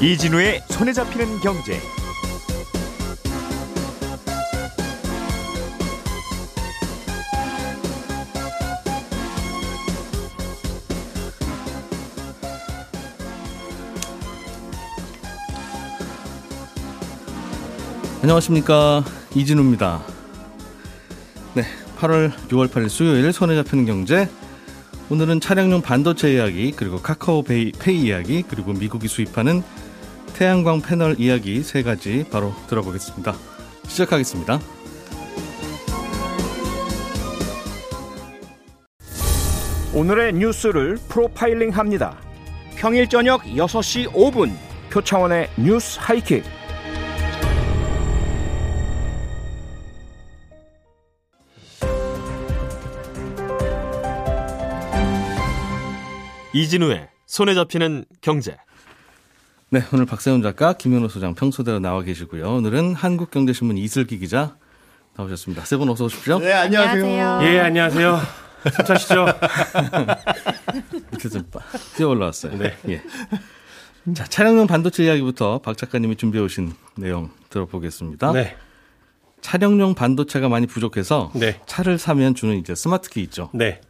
이진우의 손에 잡히는 경제. 안녕하십니까 이진우입니다. 네, 8월 6월 8일 수요일 손에 잡히는 경제. 오늘은 차량용 반도체 이야기 그리고 카카오 페이, 페이 이야기 그리고 미국이 수입하는 태양광 패널 이야기 세 가지 바로 들어보겠습니다. 시작하겠습니다. 오늘의 뉴스를 프로파일링 합니다. 평일 저녁 6시 5분 표창원의 뉴스 하이킥. 이진우의 손에 잡히는 경제. 네, 오늘 박세훈 작가, 김현우 소장 평소대로 나와 계시고요. 오늘은 한국경제신문 이슬기 기자 나오셨습니다. 세 분 어서 오십시오. 네, 안녕하세요. 예, 안녕하세요. 숨차시죠? 이렇게 좀 뛰어 올라왔어요. 네. 예. 자, 차량용 반도체 이야기부터 박 작가님이 준비해 오신 내용 들어보겠습니다. 네. 차량용 반도체가 많이 부족해서 네. 차를 사면 주는 이제 스마트키 있죠. 네.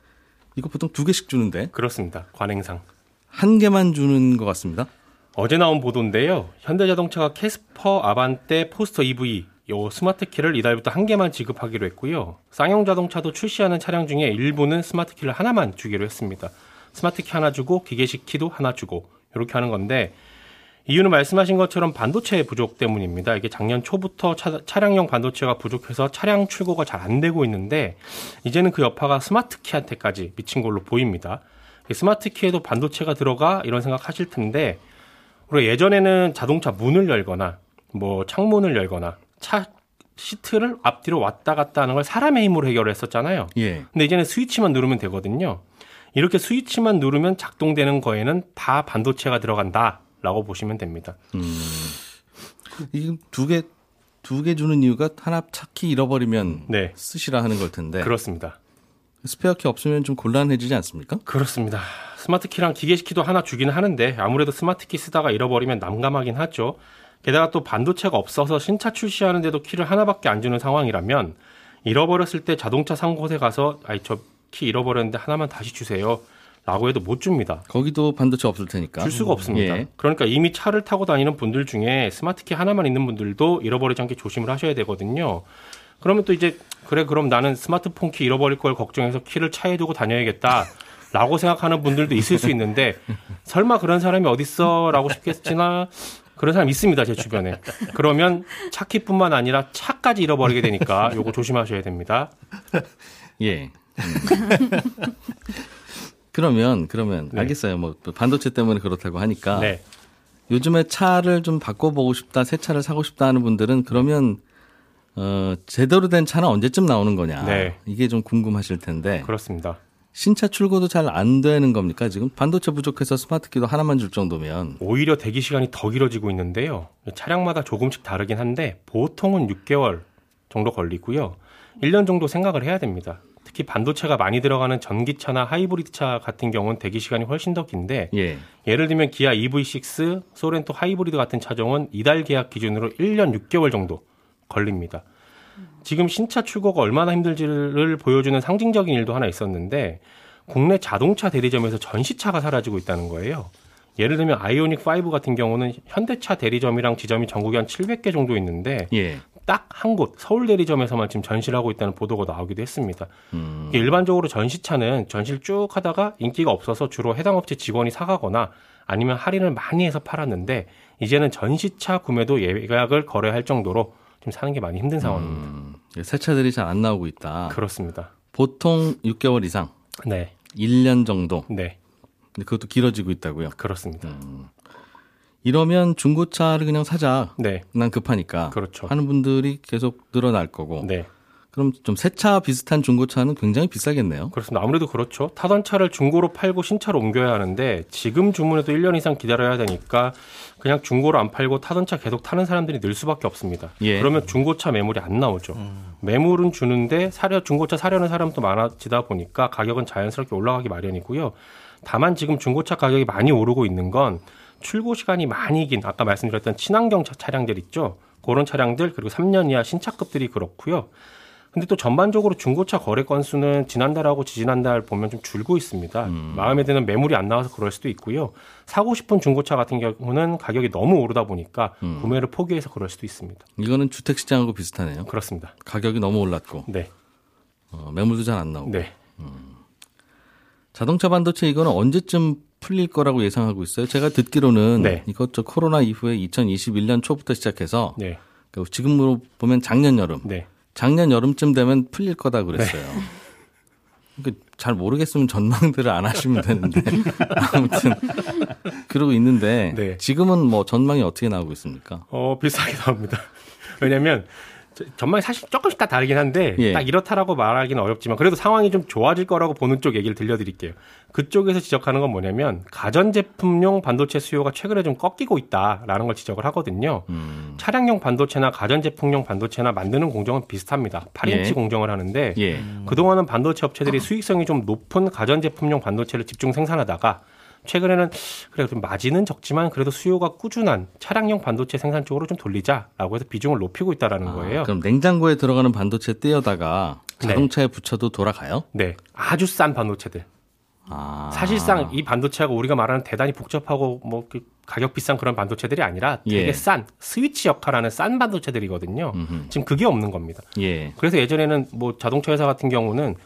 이거 보통 두 개씩 주는데 그렇습니다. 관행상. 한 개만 주는 것 같습니다. 어제 나온 보도인데요. 현대자동차가 캐스퍼 아반떼 포터 EV용 스마트 키를 이달부터 한 개만 지급하기로 했고요. 쌍용 자동차도 출시하는 차량 중에 일부는 스마트 키를 하나만 주기로 했습니다. 스마트 키 하나 주고 기계식 키도 하나 주고 이렇게 하는 건데 이유는 말씀하신 것처럼 반도체 부족 때문입니다. 이게 작년 초부터 차량용 반도체가 부족해서 차량 출고가 잘 안 되고 있는데 이제는 그 여파가 스마트 키한테까지 미친 걸로 보입니다. 스마트 키에도 반도체가 들어가 이런 생각하실 텐데 우리가 예전에는 자동차 문을 열거나 뭐 창문을 열거나 차 시트를 앞뒤로 왔다 갔다 하는 걸 사람의 힘으로 해결을 했었잖아요. 예. 근데 이제는 스위치만 누르면 되거든요. 이렇게 스위치만 누르면 작동되는 거에는 다 반도체가 들어간다 라고 보시면 됩니다. 음. 이 두 개, 두 개 주는 이유가 하나 차키 잃어버리면 네. 쓰시라 하는 걸 텐데. 그렇습니다. 스페어 키 없으면 좀 곤란해지지 않습니까? 그렇습니다. 스마트 키랑 기계식 키도 하나 주기는 하는데 아무래도 스마트 키 쓰다가 잃어버리면 난감하긴 하죠. 게다가 또 반도체가 없어서 신차 출시하는데도 키를 하나밖에 안 주는 상황이라면 잃어버렸을 때 자동차 산 곳에 가서 아이 저 키 잃어버렸는데 하나만 다시 주세요. 라고 해도 못 줍니다. 거기도 반도체 없을 테니까. 줄 수가 없습니다. 예. 그러니까 이미 차를 타고 다니는 분들 중에 스마트 키 하나만 있는 분들도 잃어버리지 않게 조심을 하셔야 되거든요. 그러면 또 이제 그래 그럼 나는 스마트폰 키 잃어버릴 걸 걱정해서 키를 차에 두고 다녀야겠다. 라고 생각하는 분들도 있을 수 있는데 설마 그런 사람이 어딨어 라고 싶겠지나 그런 사람 있습니다 제 주변에 그러면 차키뿐만 아니라 차까지 잃어버리게 되니까 요거 조심하셔야 됩니다. 예. 음. 그러면 그러면 네. 알겠어요. 뭐 반도체 때문에 그렇다고 하니까 네, 요즘에 차를 좀 바꿔보고 싶다, 새 차를 사고 싶다 하는 분들은 그러면 어, 제대로 된 차는 언제쯤 나오는 거냐 네. 이게 좀 궁금하실 텐데 그렇습니다. 신차 출고도 잘 안 되는 겁니까 지금 반도체 부족해서 스마트키도 하나만 줄 정도면 오히려 대기 시간이 더 길어지고 있는데요. 차량마다 조금씩 다르긴 한데 보통은 6개월 정도 걸리고요. 1년 정도 생각을 해야 됩니다. 특히 반도체가 많이 들어가는 전기차나 하이브리드차 같은 경우는 대기 시간이 훨씬 더 긴데 예 예를 들면 기아 EV6, 소렌토 하이브리드 같은 차종은 이달 계약 기준으로 1년 6개월 정도 걸립니다. 지금 신차 출고가 얼마나 힘들지를 보여주는 상징적인 일도 하나 있었는데 국내 자동차 대리점에서 전시차가 사라지고 있다는 거예요. 예를 들면 아이오닉 5 같은 경우는 현대차 대리점이랑 지점이 전국에 한 700개 정도 있는데 예. 딱 한 곳 서울 대리점에서만 지금 전시를 하고 있다는 보도가 나오기도 했습니다. 음. 일반적으로 전시차는 전시를 쭉 하다가 인기가 없어서 주로 해당 업체 직원이 사가거나 아니면 할인을 많이 해서 팔았는데 이제는 전시차 구매도 예약을 거래할 정도로 지금 사는 게 많이 힘든 상황입니다. 음, 새 차들이 잘 안 나오고 있다. 그렇습니다. 보통 6개월 이상, 네, 1년 정도. 네, 근데 그것도 길어지고 있다고요. 그렇습니다. 음. 이러면 중고차를 그냥 사자. 네, 난 급하니까. 그렇죠. 하는 분들이 계속 늘어날 거고. 네, 그럼 좀 새 차 비슷한 중고차는 굉장히 비싸겠네요. 그렇습니다. 아무래도 그렇죠. 타던 차를 중고로 팔고 신차로 옮겨야 하는데 지금 주문해도 1년 이상 기다려야 되니까 그냥 중고로 안 팔고 타던 차 계속 타는 사람들이 늘 수밖에 없습니다. 예. 그러면 중고차 매물이 안 나오죠. 매물은 주는데 사려 중고차 사려는 사람도 많아지다 보니까 가격은 자연스럽게 올라가기 마련이고요. 다만 지금 중고차 가격이 많이 오르고 있는 건 출고 시간이 많이 긴 아까 말씀드렸던 친환경 차- 차량들 있죠. 그런 차량들 그리고 3년 이하 신차급들이 그렇고요. 근데 또 전반적으로 중고차 거래 건수는 지난달하고 지지난달 보면 좀 줄고 있습니다. 마음에 드는 매물이 안 나와서 그럴 수도 있고요. 사고 싶은 중고차 같은 경우는 가격이 너무 오르다 보니까 구매를 포기해서 그럴 수도 있습니다. 이거는 주택 시장하고 비슷하네요. 그렇습니다. 가격이 너무 올랐고 네. 어, 매물도 잘 안 나오고. 네. 자동차 반도체 이거는 언제쯤 풀릴 거라고 예상하고 있어요. 제가 듣기로는 네. 이것저 코로나 이후에 2021년 초부터 시작해서 네. 지금으로 보면 작년 여름, 네. 작년 여름쯤 되면 풀릴 거다 그랬어요. 그러니까 잘 모르겠으면 전망들을 안 하시면 되는데 아무튼 그러고 있는데 네. 지금은 뭐 전망이 어떻게 나오고 있습니까? 어, 비슷하게 나옵니다. 왜냐면 저- 전망이 사실 조금씩 다 다르긴 한데 예. 딱 이렇다라고 말하기는 어렵지만 그래도 상황이 좀 좋아질 거라고 보는 쪽 얘기를 들려드릴게요. 그쪽에서 지적하는 건 뭐냐면 가전제품용 반도체 수요가 최근에 좀 꺾이고 있다라는 걸 지적을 하거든요. 음, 차량용 반도체나 가전제품용 반도체나 만드는 공정은 비슷합니다. 8인치 예. 공정을 하는데 예. 그동안은 반도체 업체들이 수익성이 좀 높은 가전제품용 반도체를 집중 생산하다가 최근에는 그래 좀 마진은 적지만 그래도 수요가 꾸준한 차량용 반도체 생산 쪽으로 좀 돌리자라고 해서 비중을 높이고 있다라는 아, 거예요. 그럼 냉장고에 들어가는 반도체 떼어다가 네. 자동차에 붙여도 돌아가요? 네, 아주 싼 반도체들. 아. 사실상 이 반도체가 우리가 말하는 대단히 복잡하고 뭐 그 가격 비싼 그런 반도체들이 아니라 되게 예. 싼 스위치 역할하는 싼 반도체들이거든요. 음흠. 지금 그게 없는 겁니다. 예. 그래서 예전에는 뭐 자동차 회사 같은 경우는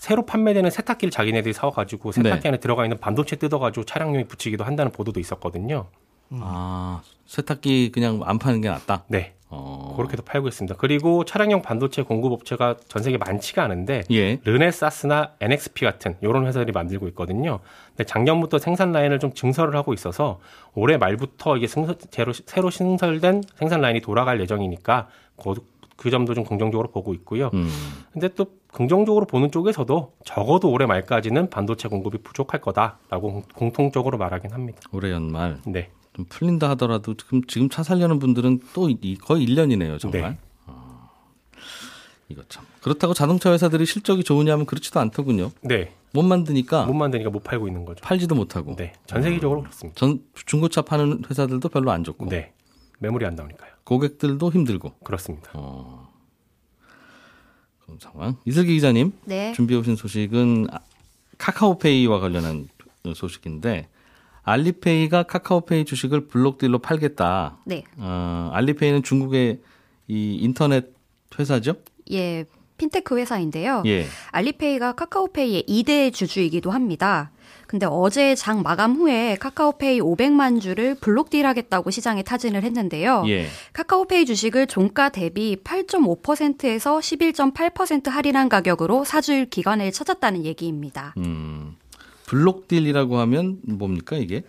새로 판매되는 세탁기를 자기네들이 사와가지고 세탁기 네. 안에 들어가 있는 반도체 뜯어가지고 차량용에 붙이기도 한다는 보도도 있었거든요. 아, 세탁기 그냥 안 파는 게 낫다. 네. 어. 그렇게도 팔고 있습니다. 그리고 차량용 반도체 공급 업체가 전 세계 많지가 않은데 예. 르네사스나 NXP 같은 이런 회사들이 만들고 있거든요. 근데 작년부터 생산 라인을 좀 증설을 하고 있어서 올해 말부터 이게 승설, 새로, 새로 신설된 생산 라인이 돌아갈 예정이니까 그, 그 점도 좀 긍정적으로 보고 있고요. 음. 근데 또 긍정적으로 보는 쪽에서도 적어도 올해 말까지는 반도체 공급이 부족할 거다라고 공- 공통적으로 말하긴 합니다. 올해 연말 네. 좀 풀린다 하더라도 지금 지금 차 살려는 분들은 또 이- 거의 1년이네요, 정말. 네. 어, 이거 참. 그렇다고 자동차 회사들이 실적이 좋으냐면 그렇지도 않더군요. 네. 못 만드니까 못 만드니까 못 팔고 있는 거죠. 팔지도 못하고. 네. 전 세계적으로 그렇습니다. 전 중고차 파는 회사들도 별로 안 좋고. 네. 매물이 안 나오니까요. 고객들도 힘들고. 그렇습니다. 어. 그런 상황. 이슬기 기자님 네. 준비해 오신 소식은 아- 카카오페이와 관련한 소식인데 알리페이가 카카오페이 주식을 블록딜로 팔겠다. 네. 어, 알리페이는 중국의 이 인터넷 회사죠? 예. 핀테크 회사인데요. 예. 알리페이가 카카오페이의 2대 주주이기도 합니다. 근데 어제 장 마감 후에 카카오페이 500만 주를 블록딜 하겠다고 시장에 타진을 했는데요. 예. 카카오페이 주식을 종가 대비 8.5%에서 11.8% 할인한 가격으로 사줄 기관을 찾았다는 얘기입니다. 음. 블록딜이라고 하면 뭡니까 이게?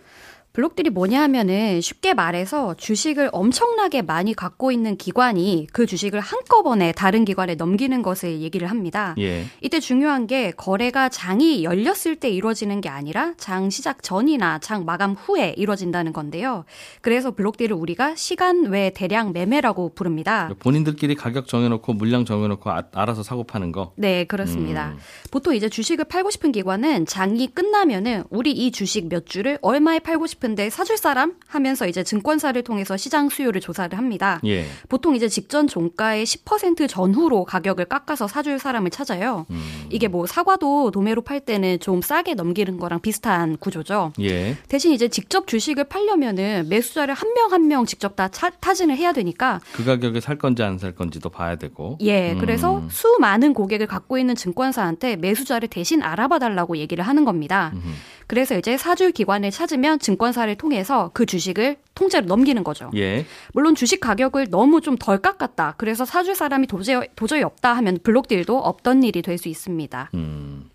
블록딜이 뭐냐 하면은 쉽게 말해서 주식을 엄청나게 많이 갖고 있는 기관이 그 주식을 한꺼번에 다른 기관에 넘기는 것을 얘기를 합니다. 예. 이때 중요한 게 거래가 장이 열렸을 때 이루어지는 게 아니라 장 시작 전이나 장 마감 후에 이루어진다는 건데요. 그래서 블록딜을 우리가 시간 외 대량 매매라고 부릅니다. 본인들끼리 가격 정해놓고 물량 정해놓고 아- 알아서 사고 파는 거. 네, 그렇습니다. 음. 보통 이제 주식을 팔고 싶은 기관은 장이 끝나면은 우리 이 주식 몇 주를 얼마에 팔고 싶은 데 사줄 사람 하면서 이제 증권사를 통해서 시장 수요를 조사를 합니다. 예. 보통 이제 직전 종가의 10% 전후로 가격을 깎아서 사줄 사람을 찾아요. 음. 이게 뭐 사과도 도매로 팔 때는 좀 싸게 넘기는 거랑 비슷한 구조죠. 예. 대신 이제 직접 주식을 팔려면은 매수자를 한 명 한명 직접 다 차- 타진을 해야 되니까 그 가격에 살 건지 안 살 건지도 봐야 되고. 예, 음. 그래서 수많은 고객을 갖고 있는 증권사한테 매수자를 대신 알아봐 달라고 얘기를 하는 겁니다. 음흠. 그래서 이제 사줄 기관을 찾으면 증권사를 통해서 그 주식을 통째로 넘기는 거죠. 예. 물론 주식 가격을 너무 좀 덜 깎았다. 그래서 사줄 사람이 도저히, 도저히 없다 하면 블록딜도 없던 일이 될 수 있습니다. 음.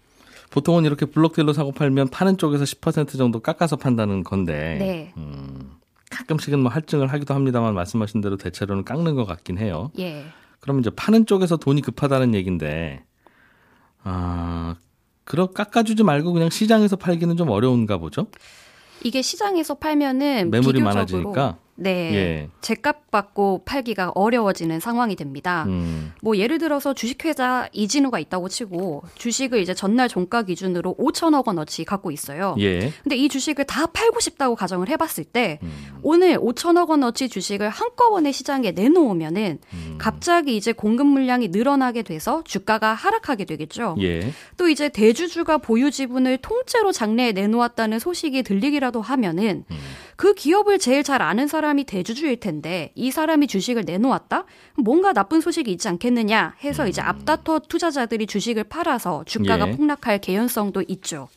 보통은 이렇게 블록딜로 사고 팔면 파는 쪽에서 10% 정도 깎아서 판다는 건데. 네. 음, 가끔씩은 뭐 할증을 하기도 합니다만 말씀하신 대로 대체로는 깎는 것 같긴 해요. 예. 그럼 이제 파는 쪽에서 돈이 급하다는 얘기인데 아, 그럼 깎아주지 말고 그냥 시장에서 팔기는 좀 어려운가 보죠? 이게 시장에서 팔면은 매물이 많아지니까 네. 예. 제값 받고 팔기가 어려워지는 상황이 됩니다. 음, 뭐 예를 들어서 주식회사 이진우가 있다고 치고 주식을 이제 전날 종가 기준으로 5천억 원어치 갖고 있어요. 예. 근데 이 주식을 다 팔고 싶다고 가정을 해봤을 때 음, 오늘 5천억 원어치 주식을 한꺼번에 시장에 내놓으면은 음. 갑자기 이제 공급 물량이 늘어나게 돼서 주가가 하락하게 되겠죠. 예. 또 이제 대주주가 보유 지분을 통째로 장내에 내놓았다는 소식이 들리기라도 하면은 음. 그 기업을 제일 잘 아는 사람이 대주주일 텐데 이 사람이 주식을 내놓았다? 뭔가 나쁜 소식이 있지 않겠느냐 해서 이제 앞다퉈 투자자들이 주식을 팔아서 주가가 음. 예. 폭락할 개연성도 있죠.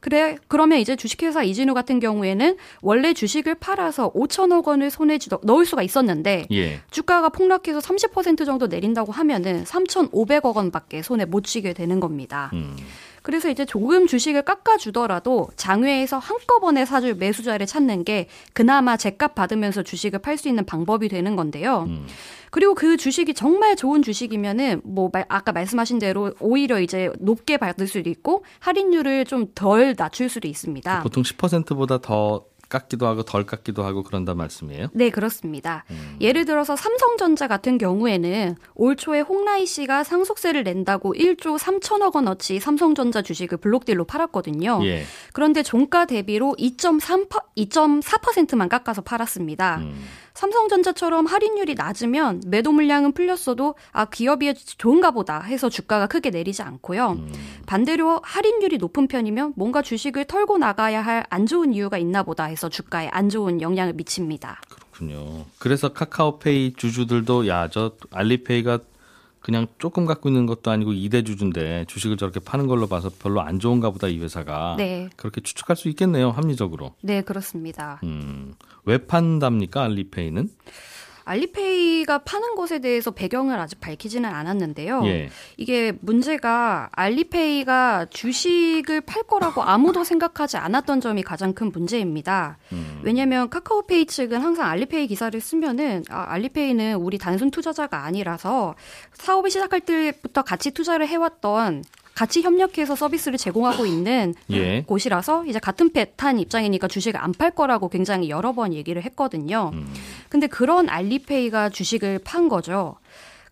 그래 그러면 이제 주식회사 이진우 같은 경우에는 원래 주식을 팔아서 5천억 원을 손에 쥐- 넣을 수가 있었는데 예. 주가가 폭락해서 30% 정도 내린다고 하면은 3,500억 원밖에 손에 못 쥐게 되는 겁니다. 음. 그래서 이제 조금 주식을 깎아주더라도 장외에서 한꺼번에 사줄 매수자를 찾는 게 그나마 제값 받으면서 주식을 팔 수 있는 방법이 되는 건데요. 음. 그리고 그 주식이 정말 좋은 주식이면은 뭐 말- 아까 말씀하신 대로 오히려 이제 높게 받을 수도 있고 할인율을 좀 덜 낮출 수도 있습니다. 보통 10%보다 더 깎기도 하고 덜 깎기도 하고 그런단 말씀이에요? 네, 그렇습니다. 예를 들어서 삼성전자 같은 경우에는 올 초에 홍라희 씨가 상속세를 낸다고 1조 3천억 원어치 삼성전자 주식을 블록딜로 팔았거든요. 예. 그런데 종가 대비로 2.3 2.4%만 깎아서 팔았습니다. 음. 삼성전자처럼 할인율이 낮으면 매도 물량은 풀렸어도 아 기업이 좋은가 보다 해서 주가가 크게 내리지 않고요. 음. 반대로 할인율이 높은 편이면 뭔가 주식을 털고 나가야 할 안 좋은 이유가 있나 보다 해서 주가에 안 좋은 영향을 미칩니다. 그렇군요. 그래서 카카오페이 주주들도 야, 저 알리페이가 그냥 조금 갖고 있는 것도 아니고 2대 주주인데 주식을 저렇게 파는 걸로 봐서 별로 안 좋은가 보다 이 회사가. 네. 그렇게 추측할 수 있겠네요, 합리적으로. 네, 그렇습니다. 음. 왜 판답니까, 알리페이는? 알리페이가 파는 것에 대해서 배경을 아직 밝히지는 않았는데요. 예. 이게 문제가 알리페이가 주식을 팔 거라고 아무도 생각하지 않았던 점이 가장 큰 문제입니다. 음. 왜냐하면 카카오페이 측은 항상 알리페이 기사를 쓰면은 아, 알리페이는 우리 단순 투자자가 아니라서 사업을 시작할 때부터 같이 투자를 해왔던 같이 협력해서 서비스를 제공하고 있는 예. 곳이라서 이제 같은 패탄 입장이니까 주식을 안 팔 거라고 굉장히 여러 번 얘기를 했거든요. 음. 근데 그런 알리페이가 주식을 판 거죠.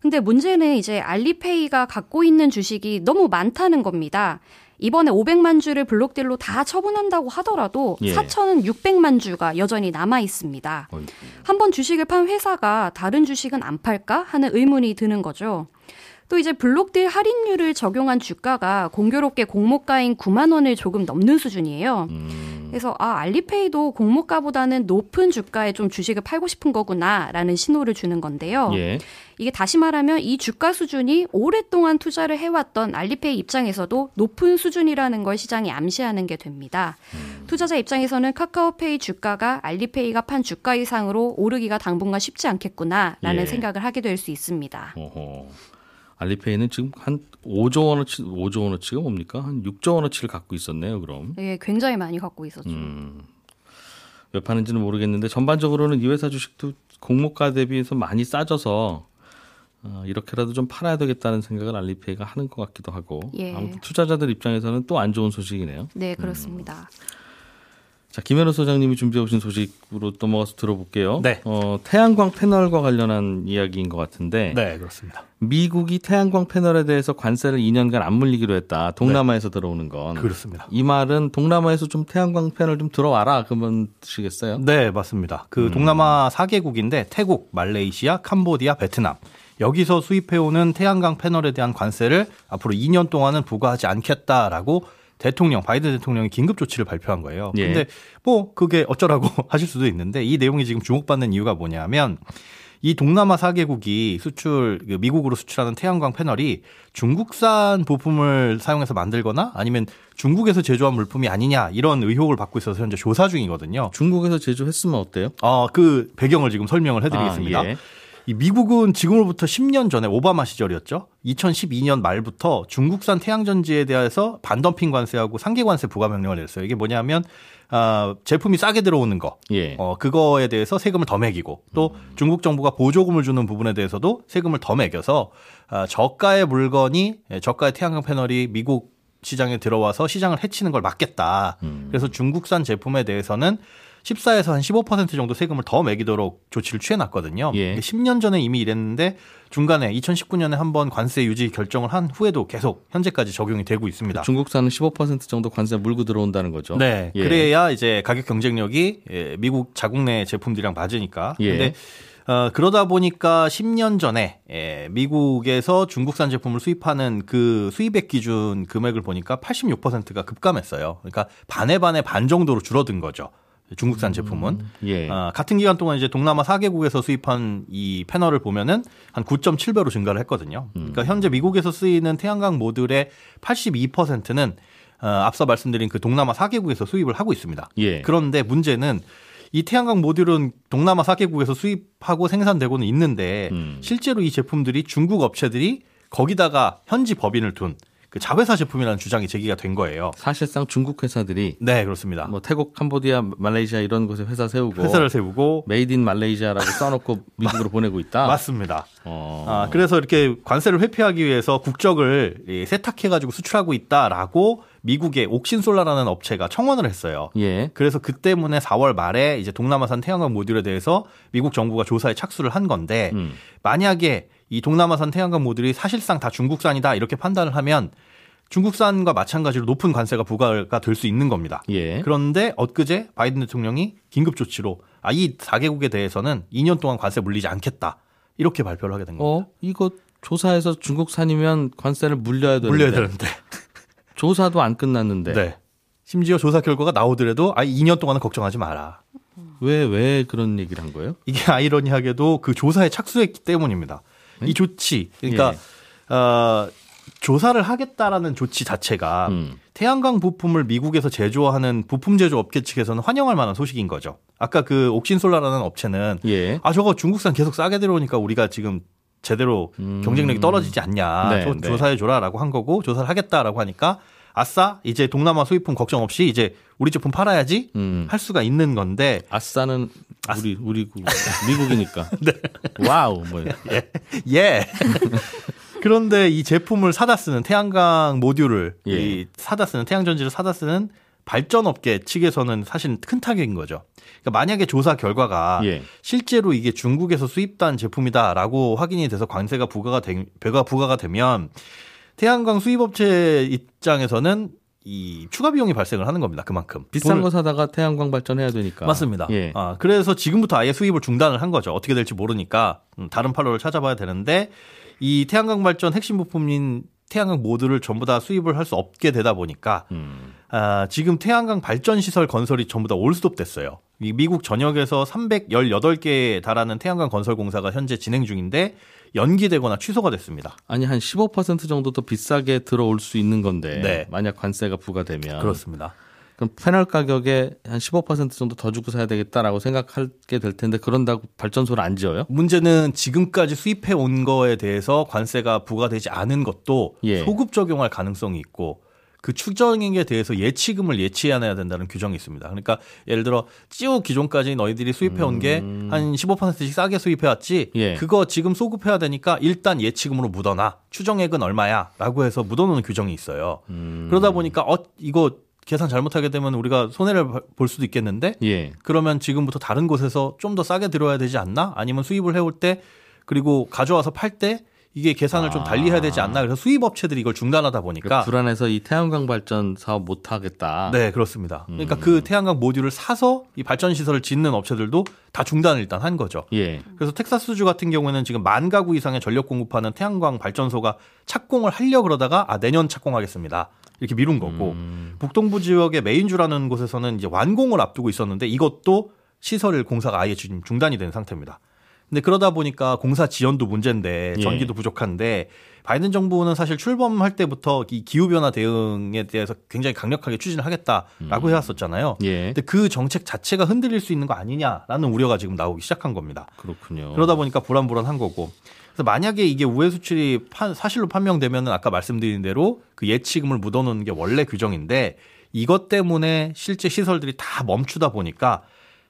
근데 문제는 이제 알리페이가 갖고 있는 주식이 너무 많다는 겁니다. 이번에 500만 주를 블록딜로 다 처분한다고 하더라도 예. 사천은 600만 주가 여전히 남아 있습니다. 한 번 주식을 판 회사가 다른 주식은 안 팔까 하는 의문이 드는 거죠. 또 이제 블록딜 할인율을 적용한 주가가 공교롭게 공모가인 9만 원을 조금 넘는 수준이에요. 음. 그래서 아 알리페이도 공모가보다는 높은 주가에 좀 주식을 팔고 싶은 거구나라는 신호를 주는 건데요. 예. 이게 다시 말하면 이 주가 수준이 오랫동안 투자를 해왔던 알리페이 입장에서도 높은 수준이라는 걸 시장이 암시하는 게 됩니다. 투자자 입장에서는 카카오페이 주가가 알리페이가 판 주가 이상으로 오르기가 당분간 쉽지 않겠구나라는 예. 생각을 하게 될 수 있습니다. 어허. 알리페이는 지금 한 5조 원어치, 5조 원어치가 뭡니까? 한 6조 원어치를 갖고 있었네요, 그럼. 예, 굉장히 많이 갖고 있었죠. 음. 왜 파는지는 모르겠는데 전반적으로는 이 회사 주식도 공모가 대비해서 많이 싸져서 어, 이렇게라도 좀 팔아야 되겠다는 생각을 알리페이가 하는 것 같기도 하고 예. 아무튼 투자자들 입장에서는 또 안 좋은 소식이네요. 네, 그렇습니다. 자 김현우 소장님이 준비해 오신 소식으로 넘어가서 들어볼게요. 네. 어, 태양광 패널과 관련한 이야기인 것 같은데 네, 그렇습니다. 미국이 태양광 패널에 대해서 관세를 2년간 안 물리기로 했다. 동남아에서 들어오는 건. 그렇습니다. 이 말은 동남아에서 좀 태양광 패널 좀 들어와라. 그러면 뜻이겠어요? 네, 맞습니다. 그 동남아 4개국인데 태국, 말레이시아, 캄보디아, 베트남. 여기서 수입해오는 태양광 패널에 대한 관세를 앞으로 2년 동안은 부과하지 않겠다라고 대통령 바이든 대통령이 긴급 조치를 발표한 거예요. 예. 근데 뭐 그게 어쩌라고 하실 수도 있는데 이 내용이 지금 주목받는 이유가 뭐냐면 이 동남아 4개국이 수출 그 미국으로 수출하는 태양광 패널이 중국산 부품을 사용해서 만들거나 아니면 중국에서 제조한 물품이 아니냐 이런 의혹을 받고 있어서 현재 조사 중이거든요. 중국에서 제조했으면 어때요? 어, 그 배경을 지금 설명을 해드리겠습니다. 아, 예. 이 미국은 지금으로부터 10년 전에 오바마 시절이었죠. 2012년 말부터 중국산 태양전지에 대해서 반덤핑 관세하고 상계 관세 부과 명령을 냈어요. 이게 뭐냐면 아, 제품이 싸게 들어오는 거, 예. 어, 그거에 대해서 세금을 더 매기고 또 중국 정부가 보조금을 주는 부분에 대해서도 세금을 더 매겨서 아, 저가의 물건이 예, 저가의 태양광 패널이 미국 시장에 들어와서 시장을 해치는 걸 막겠다. 그래서 중국산 제품에 대해서는 14에서 한 15% 정도 세금을 더 매기도록 조치를 취해놨거든요. 예. 10년 전에 이미 이랬는데 중간에 2019년에 한번 관세 유지 결정을 한 후에도 계속 현재까지 적용이 되고 있습니다. 중국산은 15% 정도 관세 물고 들어온다는 거죠. 네. 예. 그래야 이제 가격 경쟁력이 예, 미국 자국 내 제품들이랑 맞으니까. 예. 근데 어, 그러다 보니까 10년 전에 예, 미국에서 중국산 제품을 수입하는 그 수입액 기준 금액을 보니까 86%가 급감했어요. 그러니까 반에 반에 반 정도로 줄어든 거죠. 중국산 제품은. 예. 아, 같은 기간 동안 이제 동남아 4개국에서 수입한 이 패널을 보면은 한 9.7배로 증가를 했거든요. 음. 그러니까 현재 미국에서 쓰이는 태양광 모듈의 82%는 어, 앞서 말씀드린 그 동남아 4개국에서 수입을 하고 있습니다. 예. 그런데 문제는 이 태양광 모듈은 동남아 4개국에서 수입하고 생산되고는 있는데 음. 실제로 이 제품들이 중국 업체들이 거기다가 현지 법인을 둔 그 자회사 제품이라는 주장이 제기가 된 거예요. 사실상 중국 회사들이 네, 그렇습니다. 뭐 태국, 캄보디아, 말레이시아 이런 곳에 회사 세우고 회사를 세우고 Made in Malaysia라고 써놓고 미국으로 보내고 있다. 맞습니다. 어. 아, 그래서 이렇게 관세를 회피하기 위해서 국적을 이 세탁해가지고 수출하고 있다라고 미국의 옥신솔라라는 업체가 청원을 했어요. 예. 그래서 그 때문에 4월 말에 이제 동남아산 태양광 모듈에 대해서 미국 정부가 조사에 착수를 한 건데 음. 만약에 이 동남아산 태양광 모듈이 사실상 다 중국산이다 이렇게 판단을 하면 중국산과 마찬가지로 높은 관세가 부과가 될 수 있는 겁니다. 예. 그런데 엊그제 바이든 대통령이 긴급 조치로 아, 이 4개국에 대해서는 2년 동안 관세 물리지 않겠다. 이렇게 발표를 하게 된 겁니다. 어, 이거 조사해서 중국산이면 관세를 물려야 되는데 물려야 되는데. 조사도 안 끝났는데 네. 심지어 조사 결과가 나오더라도 아, 2년 동안은 걱정하지 마라. 왜 왜 그런 얘기를 한 거예요? 이게 아이러니하게도 그 조사에 착수했기 때문입니다. 이 조치, 그러니까 예. 어, 조사를 하겠다라는 조치 자체가 음. 태양광 부품을 미국에서 제조하는 부품 제조 업계 측에서는 환영할 만한 소식인 거죠. 아까 그 옥신솔라라는 업체는 예. 아 저거 중국산 계속 싸게 들어오니까 우리가 지금 제대로 음. 경쟁력이 떨어지지 않냐 네, 조- 네. 조사해 줘라라고 한 거고 조사를 하겠다라고 하니까 아싸 이제 동남아 수입품 걱정 없이 이제 우리 제품 팔아야지 음. 할 수가 있는 건데 아싸는 우리 우리 구- 미국이니까. 네. 와우 뭐 예. 그런데 이 제품을 사다 쓰는 태양광 모듈을 예. 이 사다 쓰는 태양 전지를 사다 쓰는 발전업계 측에서는 사실 큰 타격인 거죠. 그러니까 만약에 조사 결과가 예. 실제로 이게 중국에서 수입단 제품이다라고 확인이 돼서 관세가 부과가 되, 배가 부과가 되면 태양광 수입업체 입장에서는 이 추가 비용이 발생을 하는 겁니다. 그만큼 비싼 거 사다가 태양광 발전해야 되니까. 맞습니다. 예. 아, 그래서 지금부터 아예 수입을 중단을 한 거죠. 어떻게 될지 모르니까 음, 다른 판로를 찾아봐야 되는데 이 태양광 발전 핵심 부품인 태양광 모듈을 전부 다 수입을 할 수 없게 되다 보니까 음. 아, 지금 태양광 발전 시설 건설이 전부 다 올스톱 됐어요. 이 미국 전역에서 318개에 달하는 태양광 건설 공사가 현재 진행 중인데 연기되거나 취소가 됐습니다. 아니 한 15% 정도 더 비싸게 들어올 수 있는 건데 네. 만약 관세가 부과되면 그렇습니다. 그럼 패널 가격에 한 15% 정도 더 주고 사야 되겠다라고 생각하게 될 텐데 그런다고 발전소를 안 지어요? 문제는 지금까지 수입해 온 거에 대해서 관세가 부과되지 않은 것도 예. 소급 적용할 가능성이 있고 그 추정액에 대해서 예치금을 예치해야 된다는 규정이 있습니다. 그러니까 예를 들어 쭉 기존까지 너희들이 수입해 온게한 15%씩 싸게 수입해 왔지. 음. 예. 그거 지금 소급해야 되니까 일단 예치금으로 묻어놔. 추정액은 얼마야?라고 해서 묻어놓는 규정이 있어요. 음. 그러다 보니까 어 이거 계산 잘못하게 되면 우리가 손해를 볼 수도 있겠는데 예. 그러면 지금부터 다른 곳에서 좀 더 싸게 들어야 되지 않나? 아니면 수입을 해올 때 그리고 가져와서 팔 때 이게 계산을 좀 달리 해야 되지 않나? 그래서 수입 업체들이 이걸 중단하다 보니까 그러니까 불안해서 이 태양광 발전 사업 못 하겠다. 네 그렇습니다. 음. 그러니까 그 태양광 모듈을 사서 이 발전 시설을 짓는 업체들도 다 중단을 일단 한 거죠. 예. 그래서 텍사스주 같은 경우에는 지금 만 가구 이상의 전력 공급하는 태양광 발전소가 착공을 하려 그러다가 아 내년 착공하겠습니다. 이렇게 미룬 거고 음. 북동부 지역의 메인주라는 곳에서는 이제 완공을 앞두고 있었는데 이것도 시설 공사가 아예 지금 중단이 된 상태입니다. 근데 그러다 보니까 공사 지연도 문제인데 예. 전기도 부족한데 바이든 정부는 사실 출범할 때부터 이 기후 변화 대응에 대해서 굉장히 강력하게 추진을 하겠다라고 해왔었잖아요. 예. 근데 그 정책 자체가 흔들릴 수 있는 거 아니냐라는 우려가 지금 나오기 시작한 겁니다. 그렇군요. 그러다 보니까 불안불안한 거고. 그래서 만약에 이게 우회 수출이 판- 사실로 판명되면 아까 말씀드린 대로 그 예치금을 묻어놓는 게 원래 규정인데 이것 때문에 실제 시설들이 다 멈추다 보니까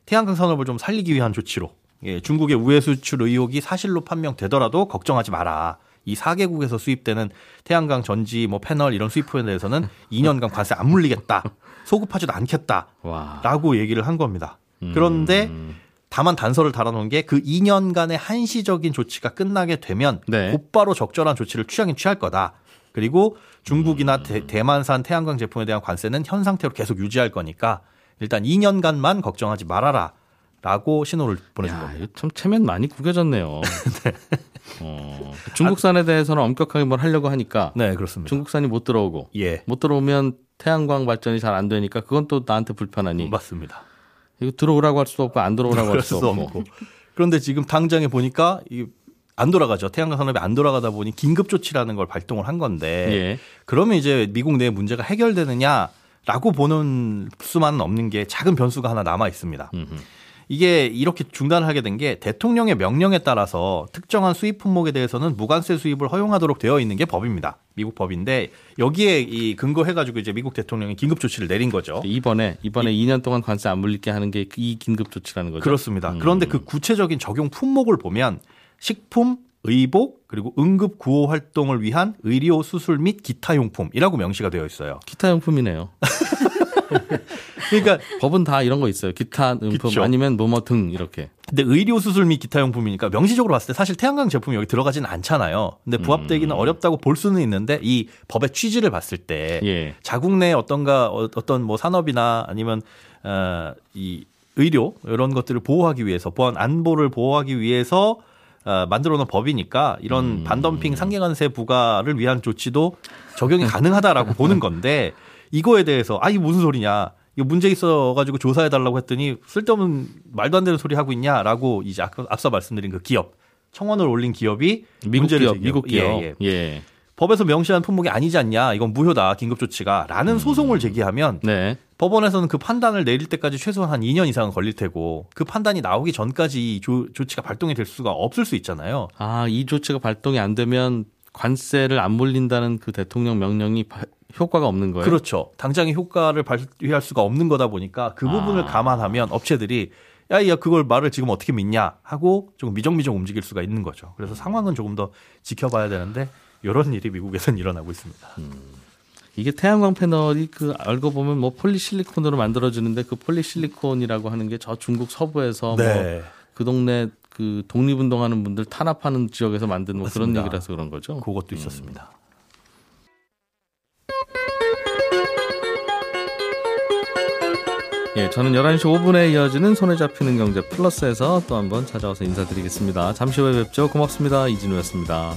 태양광 산업을 좀 살리기 위한 조치로 예, 중국의 우회 수출 의혹이 사실로 판명되더라도 걱정하지 마라. 이 4개국에서 수입되는 태양광 전지 뭐 패널 이런 수입품에 대해서는 2년간 관세 안 물리겠다. 소급하지도 않겠다. 와. 라고 얘기를 한 겁니다. 그런데 음. 다만 단서를 달아놓은 게 그 2년간의 한시적인 조치가 끝나게 되면 네. 곧바로 적절한 조치를 취하긴 취할 거다. 그리고 중국이나 대, 대만산 태양광 제품에 대한 관세는 현 상태로 계속 유지할 거니까 일단 2년간만 걱정하지 말아라. 라고 신호를 보내준 야, 겁니다. 참 체면 많이 구겨졌네요. 어, 중국산에 대해서는 엄격하게 뭘 하려고 하니까 네, 그렇습니다. 중국산이 못 들어오고 예. 못 들어오면 태양광 발전이 잘 안 되니까 그건 또 나한테 불편하니 맞습니다. 이거 들어오라고 할 수도 없고 안 들어오라고 할 수도 수 없고. 없고. 그런데 지금 당장에 보니까 이안 돌아가죠. 태양광 산업이 안 돌아가다 보니 긴급 조치라는 걸 발동을 한 건데 예. 그러면 이제 미국 내 문제가 해결되느냐라고 보는 수만은 없는 게 작은 변수가 하나 남아 있습니다. 음흠. 이게 이렇게 중단을 하게 된 게 대통령의 명령에 따라서 특정한 수입 품목에 대해서는 무관세 수입을 허용하도록 되어 있는 게 법입니다. 미국 법인데 여기에 이 근거해가지고 이제 미국 대통령이 긴급 조치를 내린 거죠. 이번에 이번에 2년 동안 관세 안 물리게 하는 게 이 긴급 조치라는 거죠. 그렇습니다. 음. 그런데 그 구체적인 적용 품목을 보면 식품, 의복, 그리고 응급 구호 활동을 위한 의료 수술 및 기타 용품이라고 명시가 되어 있어요. 기타 용품이네요. 그러니까 법은 다 이런 거 있어요. 기타 용품 그쵸. 아니면 뭐뭐 등 이렇게. 근데 의료 수술 및 기타 용품이니까 명시적으로 봤을 때 사실 태양광 제품이 여기 들어가지는 않잖아요. 근데 부합되기는 어렵다고 볼 수는 있는데 이 법의 취지를 봤을 때 예. 자국 내 어떤가 어- 어떤 뭐 산업이나 아니면 어이 의료 이런 것들을 보호하기 위해서 보안 안보를 보호하기 위해서 어, 만들어 놓은 법이니까 이런 음. 반덤핑 상계관세 부과를 위한 조치도 적용이 가능하다라고 보는 건데 이거에 대해서 아이 무슨 소리냐 이거 문제 있어가지고 조사해 달라고 했더니 쓸데없는 말도 안 되는 소리 하고 있냐라고 이제 앞서 말씀드린 그 기업 청원을 올린 기업이 미국 문제를 기업, 제기하고- 미국 기업. 예, 예. 예. 법에서 명시한 품목이 아니지 않냐 이건 무효다 긴급 조치가라는 소송을 제기하면 네. 법원에서는 그 판단을 내릴 때까지 최소한 한 2년 이상은 걸릴 테고 그 판단이 나오기 전까지 이 조, 조치가 발동이 될 수가 없을 수 있잖아요. 아, 이 조치가 발동이 안 되면 관세를 안 물린다는 그 대통령 명령이 바- 효과가 없는 거예요. 그렇죠. 당장의 효과를 발휘할 수가 없는 거다 보니까 그 부분을 아. 감안하면 업체들이 야, 야, 그걸 말을 지금 어떻게 믿냐 하고 조금 미정미정 움직일 수가 있는 거죠. 그래서 상황은 조금 더 지켜봐야 되는데 이런 일이 미국에선 일어나고 있습니다. 이게 태양광 패널이 그 알고 보면 뭐 폴리실리콘으로 만들어지는데 그 폴리실리콘이라고 하는 게 저 중국 서부에서 네. 뭐그 동네 그 독립운동하는 분들 탄압하는 지역에서 만든 뭐 그런. 얘기라서 그런 거죠. 그것도 있었습니다. 예, 저는 11시 5분에 이어지는 손에 잡히는 경제 플러스에서 또 한번 찾아와서 인사드리겠습니다. 잠시 후에 뵙죠. 고맙습니다. 이진우였습니다.